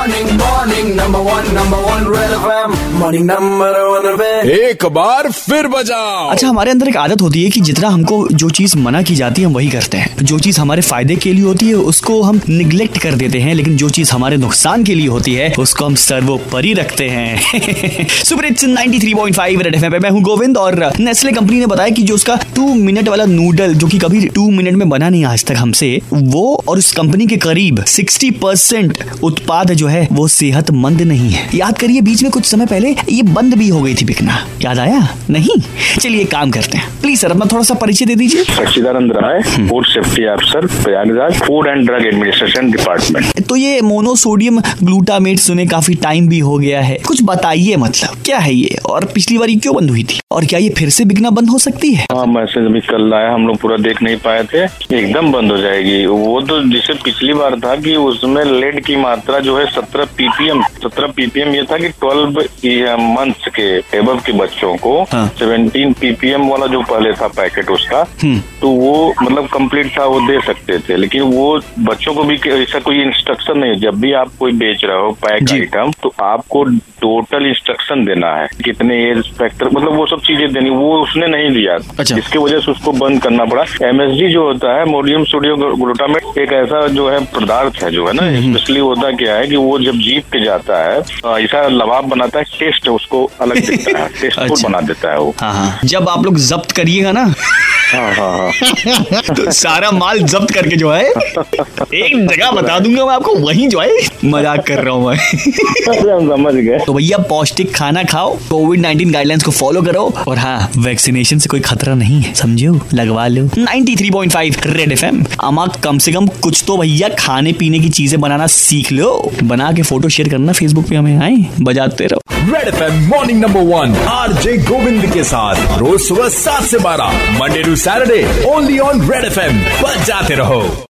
Morning, morning, number one, number one, Red FM. Morning, number one, red. एक बार फिर बजाओ अच्छा हमारे अंदर एक आदत होती है कि जितना हमको जो चीज़ मना की जाती है हम वही करते हैं जो चीज़ हमारे फ़ायदे के लिए होती है उसको हम निग्लेक्ट कर देते हैं लेकिन जो चीज़ हमारे नुकसान के लिए होती है उसको हम सर्वोपरि रखते हैं सुपर हिट्स 93.5 रेड एफएम मैं हूँ गोविंद और नेस्ले कंपनी ने बताया कि जो उसका टू मिनट वाला नूडल जो कि कभी टू मिनट में बना नहीं आज तक हमसे वो और उस कंपनी के करीब 60 परसेंट उत्पाद जो है वो सेहतमंद नहीं है। याद करिए बीच में कुछ समय पहले ये बंद भी हो गई थी बिकना। याद आया? नहीं? चलिए काम करते हैं। प्लीज़ सर अपना थोड़ा सा परिचय दे दीजिए। सच्चिदानंद राय फ़ूड सेफ्टी अफसर Prayagraj food and drug administration department तो ये मोनोसोडियम ग्लूटामेट सुने काफ़ी टाइम भी हो गया है। कुछ बताइए मतलब क्या है ये? और पिछली बार क्यों बंद हुई थी? और क्या ये फिर से बिकना बंद हो सकती है? हाँ मैसेज अभी कल आया हम लोग पूरा देख नहीं पाए थे। एकदम बंद हो जाएगी। वो तो जिसे पिछली बार था कि उसमें लेड की मात्रा जो है सत्रह पीपीएम सत्रह पीपीएम ये था कि ट्वेल्व मंथ्स के एबव के बच्चों को हाँ। सेवेंटीन पीपीएम वाला जो पहले था पैकेट उसका तो वो मतलब कंप्लीट था वो दे सकते थे। लेकिन वो बच्चों को भी ऐसा कोई इंस्ट्रक्शन नहीं जब भी आप कोई बेच रहे हो पैक आइटम तो आपको टोटल इंस्ट्रक्शन देना है कितने एज स्पेक्टर मतलब वो सब चीज़ें देनी वो उसने नहीं दिया। अच्छा। इसकी वजह से उसको बंद करना पड़ा। एमएसजी जो होता है मोडियम सोडियम ग्लूटामेट एक ऐसा जो है पदार्थ है जो है ना स्पेशली होता क्या है कि वो जब जीत के जाता है ऐसा लबाब बनाता है टेस्ट उसको अलग देता है टेस्ट अच्छा। बना देता है वो हाँ हाँ जब आप लोग जब्त करिएगा ना हाँ हाँ हाँ। तो सारा माल जब्त करके जो है एक जगह बता दूँगा मैं आपको वहीं जो है मज़ाक कर रहा हूँ मैं। समझ गए। तो भैया पौष्टिक खाना खाओ कोविड 19 गाइडलाइंस को फॉलो करो और हाँ वैक्सीनेशन से कोई खतरा नहीं है समझो लगवा लो। 93.5 रेड एफएम अमा कम से कम कुछ तो भैया खाने पीने की चीज़ें बनाना सीख लो। बना के फ़ोटो शेयर करना फेसबुक पे हमें आए बजाते रहो। Red FM morning number one RJ Govind के साथ रोज सुबह सात से बारह Monday to Saturday only on red FM बजाते रहो।